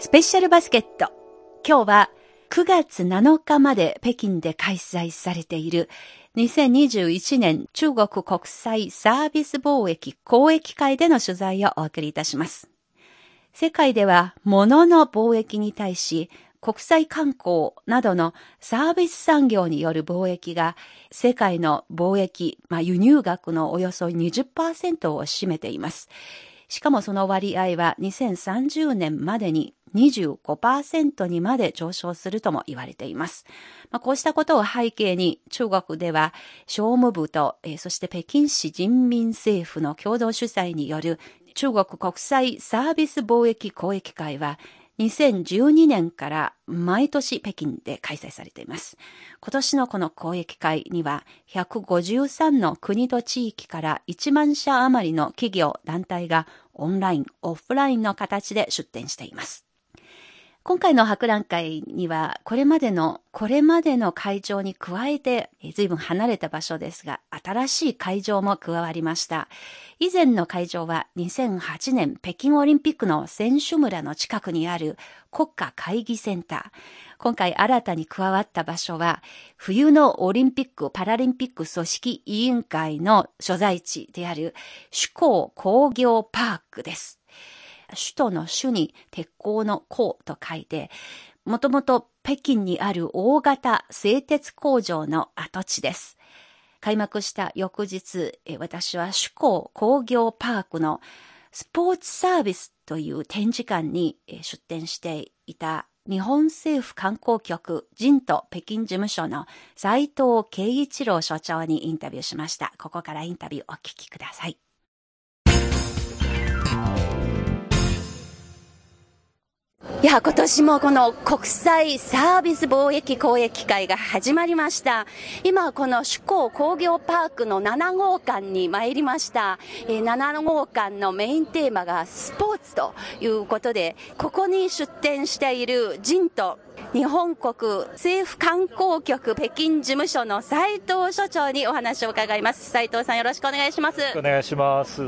スペシャルバスケット。今日は9月7日まで北京で開催されている2021年中国国際サービス貿易交易会での取材をお送りいたします。世界では物の貿易に対し国際観光などのサービス産業による貿易が世界の貿易、まあ、輸入額のおよそ20%を占めています。しかもその割合は2030年までに25%にまで上昇するとも言われています。まあ、こうしたことを背景に中国では商務部と、えー、そして北京市人民政府の共同主催による中国国際サービス貿易公益会は2012年から毎年北京で開催されています。今年のこの公益会には153の国と地域から1万社余りの企業、団体がオンライン、オフラインの形で出展しています。今回の博覧会には、これまでの、これまでの会場に加えて、随分離れた場所ですが、新しい会場も加わりました。以前の会場は2008年北京オリンピックの選手村の近くにある国家会議センター。今回新たに加わった場所は、冬のオリンピック・パラリンピック組織委員会の所在地である首港工業パークです。首都の首に鉄鋼の鋼と書いて、もともと北京にある大型製鉄工場の跡地です。開幕した翌日、私は首港工業パークのスポーツサービスという展示館に出展していた日本政府観光局人と北京事務所の斉藤慶一郎所長にインタビューしました。ここからインタビューお聞きください。や、今年もこの国際サービス貿易交易会が始まりました。今、この首港工業パークの7号館に参りました。えー、7号館のメインテーマがスポーツということで、ここに出展しているジンと日本国政府観光局北京事務所の斉藤所長にお話を伺います。斉藤さんよろしくお願いします。お願いします。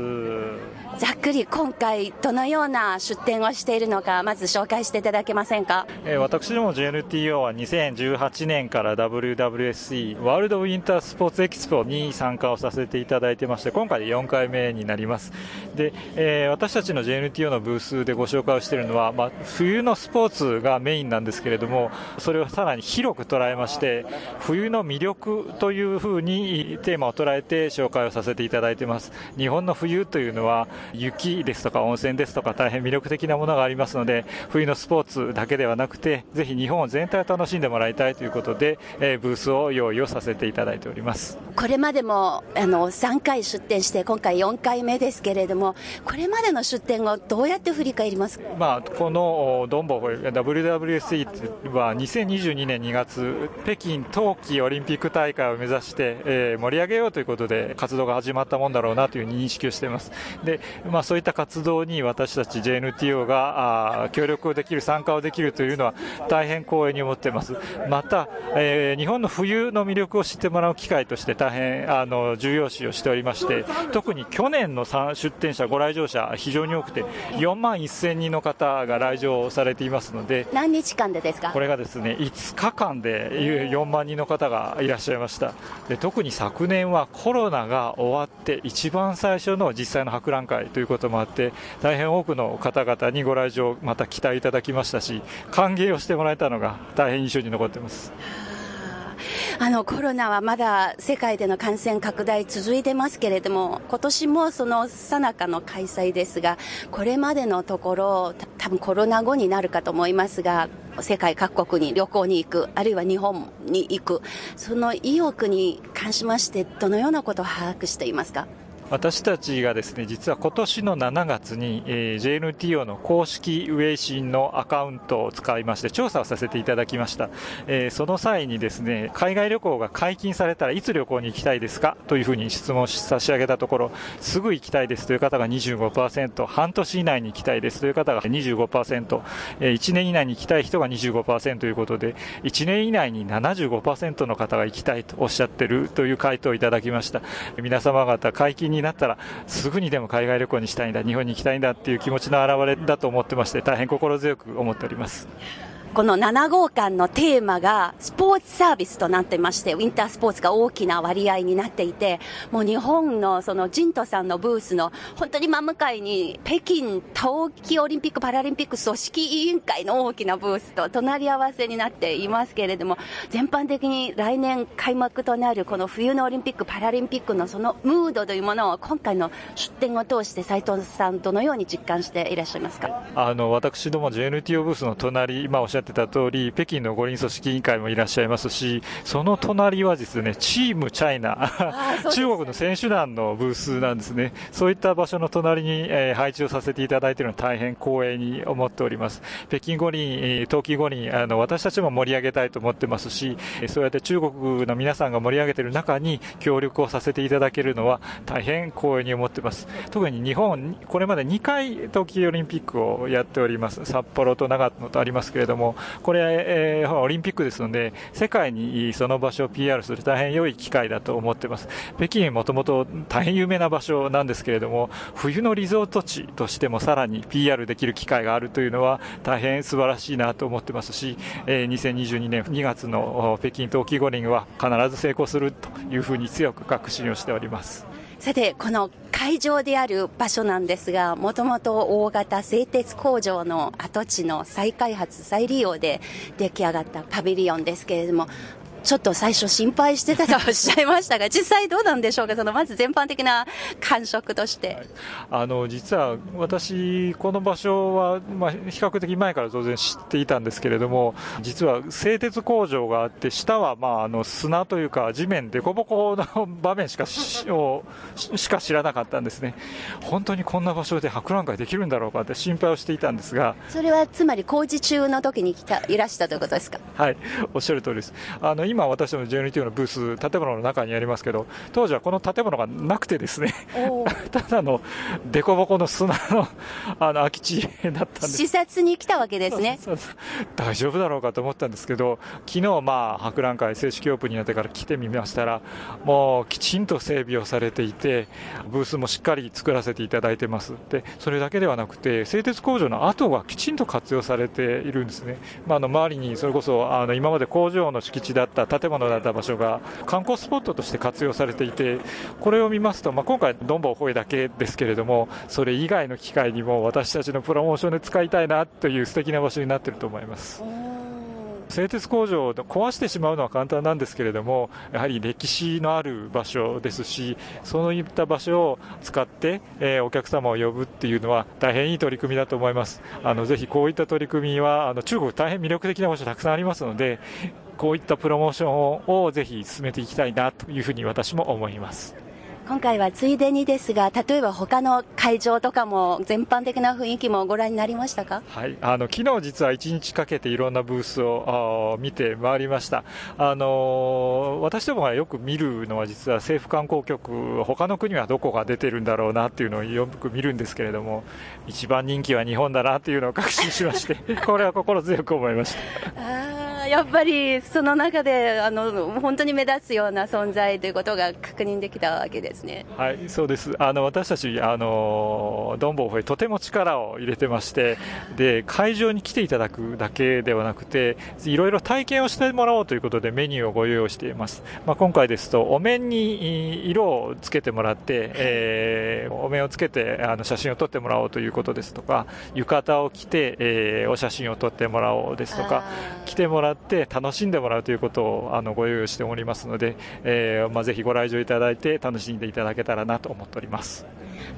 ざっくり今回どのような出展をしているのか、まず紹介していただけませんか？えー、私ども JNTO は2018年から WWSE ワールドウィンタースポーツエキスポに参加をさせていただいてまして、今回で4回目になります。で、えー、私たちの JNTO のブースでご紹介をしているのは、まあ、冬のスポーツがメインなんですけれども、もそれをさらに広く捉えまして冬の魅力というふうにテーマを捉えて紹介をさせていただいています。日本の冬というのは雪ですとか温泉ですとか大変魅力的なものがありますので冬のスポーツだけではなくてぜひ日本全体を楽しんでもらいたいということで、えー、ブースを用意をさせていただいております。これまでもあの3回出展して今回4回目ですけれどもこれまでの出展をどうやって振り返りますまあ、このドンボ WWSE は2022年2月、北京冬季オリンピック大会を目指して、えー、盛り上げようということで活動が始まったもんだろうなという認識をしています。で、まあそういった活動に私たち JNTO があ協力をできる、参加をできるというのは大変光栄に思っています。また、えー、日本の冬の魅力を知ってもらう機会として大変あの重要視をしておりまして、特に去年の出展者、ご来場者非常に多くて、4万1000人の方が来場されていますので、何日間でですか？これがですね5日間で4万人の方がいらっしゃいましたで特に昨年はコロナが終わって一番最初の実際の博覧会ということもあって大変多くの方々にご来場また期待いただきましたし歓迎をしてもらえたのが大変印象に残っています。あのコロナはまだ世界での感染拡大続いてますけれども今年もそのさなかの開催ですがこれまでのところ多分コロナ後になるかと思いますが世界各国に旅行に行くあるいは日本に行くその意欲に関しましてどのようなことを把握していますか？私たちがですね実は今年の7月に、えー、JNTO の公式ウェイシンのアカウントを使いまして調査をさせていただきました、えー、その際にですね海外旅行が解禁されたらいつ旅行に行きたいですか？というふうに質問差し上げたところすぐ行きたいです。という方が25%半年以内に行きたいです。という方が25%、えー、1年以内に行きたい人が25%ということで1年以内に75%の方が行きたいとおっしゃっているという回答をいただきました。皆様方解禁にになったらすぐにでも海外旅行にしたいんだ日本に行きたいんだっていう気持ちの表れだと思ってまして大変心強く思っております。この7号館のテーマがスポーツサービスとなってまして、ウィンタースポーツが大きな割合になっていて、もう日本のそのジントさんのブースの本当に真向かいに北京冬季オリンピック・パラリンピック組織委員会の大きなブースと隣り合わせになっていますけれども、全般的に来年開幕となるこの冬のオリンピック・パラリンピックのそのムードというものを今回の出展を通して斉藤さんどのように実感していらっしゃいますか？あの私ども JNTO ブースの隣、今おっしゃってた通り、北京の五輪組織委員会もいらっしゃいますし、その隣はですね、チームチャイナ、中国の選手団のブースなんですね。そういった場所の隣に、えー、配置をさせていただいているのは大変光栄に思っております。北京五輪、冬季五輪、あの、私たちも盛り上げたいと思ってますし、そうやって中国の皆さんが盛り上げている中に協力をさせていただけるのは大変光栄に思ってます。特に日本、これまで2回冬季オリンピックをやっております。札幌と長野とありますけれども、これ、えー、オリンピックですので、世界にその場所を PR する大変良い機会だと思ってます。北京もともと大変有名な場所なんですけれども、冬のリゾート地としてもさらに PR できる機会があるというのは大変素晴らしいなと思ってますし、えー、2022年2月の北京冬季五輪は必ず成功するというふうに強く確信をしております。さて、この会場である場所なんですが、もともと大型製鉄工場の跡地の再開発、再利用で出来上がったパビリオンですけれども、ちょっと最初心配してたとおっしゃいましたが、実際どうなんでしょうか、そのまず全般的な感触として。はい、あの実は私、この場所は、まあ、比較的前から当然知っていたんですけれども、実は製鉄工場があって、下は、まあ、あの砂というか、地面、凸凹の場面しかししか知らなかったんですね、本当にこんな場所で博覧会できるんだろうかって心配をしていたんですが、それはつまり工事中の時に来たいらしたということですか？はい。おっしゃる通りです。あの今、私ども JNTO のブース、建物の中にありますけど、当時はこの建物がなくてですね、ただの凸凹の砂のあの空き地だったんです。視察に来たわけですね。大丈夫だろうかと思ったんですけど、昨日まあ博覧会正式オープンになってから来てみましたら、もうきちんと整備をされていて、ブースもしっかり作らせていただいてます。で、それだけではなくて、製鉄工場の跡がきちんと活用されているんですね。まあ、あの周りにそれこそあの今まで工場の敷地だった建物だった場所が観光スポットとして活用されていて、これを見ますと、まあ、今回、ドンボーホイだけですけれども、それ以外の機会にも私たちのプロモーションで使いたいなという素敵な場所になっていると思います。製鉄工場を壊してしまうのは簡単なんですけれども、やはり歴史のある場所ですし、そういった場所を使って、えー、お客様を呼ぶっていうのは大変いい取り組みだと思います。あのぜひこういった取り組みはあの中国大変魅力的な場所たくさんありますので、こういったプロモーションをぜひ進めていきたいなというふうに私も思います。今回はついでにですが、例えば他の会場とかも全般的な雰囲気もご覧になりましたか？はい、あの昨日実は1日かけていろんなブースを見て回りました。あの私どもがよく見るのは実は政府観光局、他の国はどこが出てるんだろうなっていうのをよく見るんですけれども、一番人気は日本だなっていうのを確信しまして、これは心強く思いました。やっぱりその中であの本当に目立つような存在ということが確認できたわけですね。はい、そうです。あの私たちあのドンボーフとても力を入れてまして、で会場に来ていただくだけではなくて、いろいろ体験をしてもらおうということでメニューをご用意しています。まあ今回ですとお面に色をつけてもらって、えー、お面をつけてあの写真を撮ってもらおうということですとか、浴衣を着て、えー、お写真を撮ってもらおうですとか、来てもらってって楽しんでもらうということをあのご用意しておりますので、えーまあ、ぜひご来場いただいて楽しんでいただけたらなと思っております。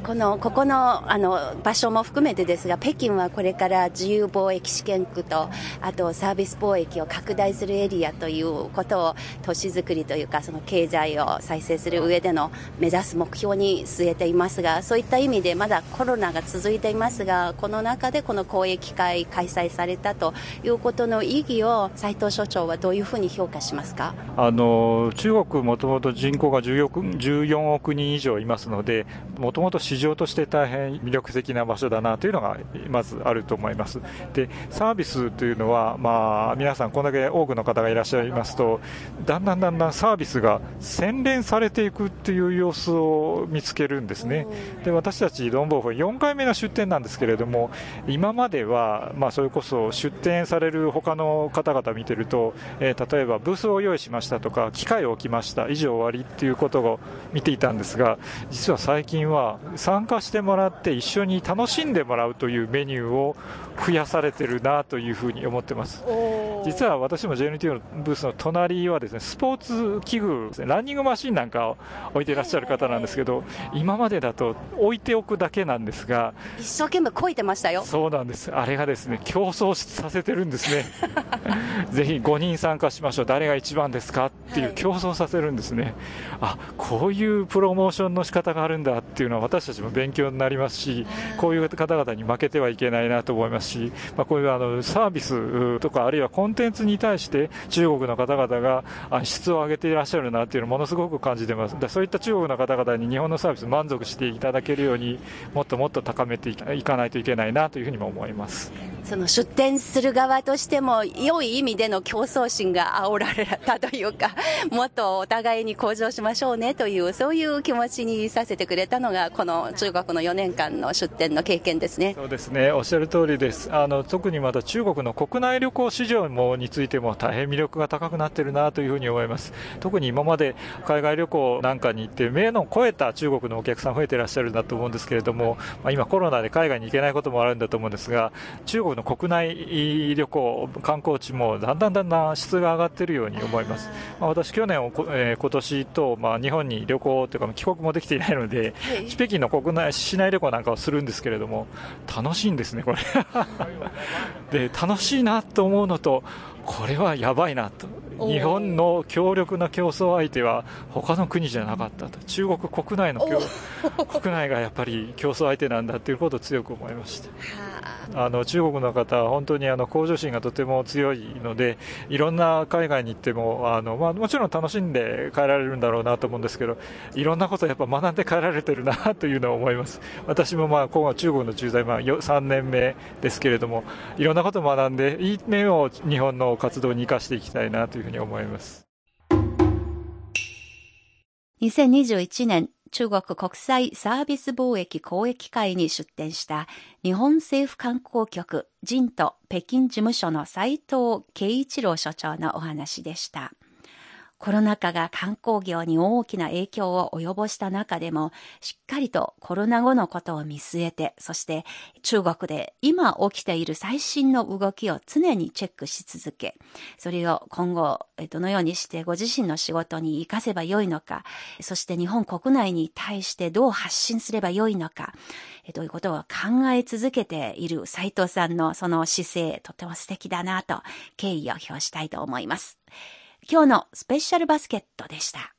このここのあの場所も含めてですが北京はこれから自由貿易試験区とあとサービス貿易を拡大するエリアということを都市づくりというかその経済を再生する上での目指す目標に据えていますがそういった意味でまだコロナが続いていますがこの中でこの公益会開催されたということの意義を斉藤所長はどういうふうに評価しますか？あの中国もともと人口が14億 ,14 億人以上いますのでもともとと市場として大変魅力的な場所だなというのがまずあると思います。で、サービスというのは、まあ、皆さんこんだけ多くの方がいらっしゃいますと、だんだんだんだんサービスが洗練されていくっていう様子を見つけるんですね。で、私たちドンボーフ4回目の出店なんですけれども、今までは、まあ、それこそ出店される他の方々見てると、えー、例えばブースを用意しましたとか、機械を置きました、以上終わりっていうことを見ていたんですが、実は最近は参加してもらって一緒に楽しんでもらうというメニューを増やされてるなというふうに思ってます。実は私も JNT のブースの隣はですね、スポーツ器具、ランニングマシンなんかを置いていらっしゃる方なんですけど、今までだと置いておくだけなんですが、一生懸命こいてましたよ。そうなんです。あれがですね、競争させてるんですね。ぜひ5人参加しましょう。誰が一番ですかっていう競争させるんですね。あ、こういうプロモーションの仕方があるんだっていうのは私たちも勉強になりますし、こういう方々に負けてはいけないなと思いますし、まあ、こういうあのサービスとかあるいはコンンテンツに対して中国の方々が質を上げていらっしゃるなっていうのをものすごく感じてます。そういった中国の方々に日本のサービス満足していただけるようにもっともっと高めていかないといけないなというふうにも思います。その出店する側としても良い意味での競争心が煽られたというか、もっとお互いに向上しましょうねという、そういう気持ちにさせてくれたのが、この中国の4年間の出店の経験ですね。そうですね、おっしゃる通りです。あの特にまた中国の国内旅行市場もについても大変魅力が高くなっているなというふうに思います。特に今まで海外旅行なんかに行って、目の超えた中国のお客さん増えていらっしゃるんだと思うんですけれども、まあ、今コロナで海外に行けないこともあるんだと思うんですが、中国の国内旅行、観光地もだんだんだんだん質が上がっているように思います。まあ、私、去年、えー、今年と、まあ、日本に旅行というか帰国もできていないので、北京の国内、市内旅行なんかをするんですけれども、楽しいんですね、これ。で、楽しいなと思うのと、これはやばいなと。日本の強力な競争相手は他の国じゃなかったと。中国国内の国内がやっぱり競争相手なんだということを強く思いました。あの中国の方は本当にあの向上心がとても強いので、いろんな海外に行っても、あのまあ、もちろん楽しんで帰られるんだろうなと思うんですけど、いろんなことをやっぱ学んで帰られてるなというのを思います。私もまあ今後中国の駐在、まあ、3年目ですけれども、いろんなことを学んで、いい面を日本の活動に生かしていきたいなとふうに思います。2021年、中国国際サービス貿易交易会に出展した日本政府観光局人と北京事務所の斉藤慶一郎所長のお話でした。コロナ禍が観光業に大きな影響を及ぼした中でも、しっかりとコロナ後のことを見据えて、そして中国で今起きている最新の動きを常にチェックし続け、それを今後どのようにしてご自身の仕事に活かせばよいのか、そして日本国内に対してどう発信すればよいのか、ということを考え続けている斉藤さんのその姿勢、とても素敵だなと敬意を表したいと思います。今日のスペシャルバスケットでした。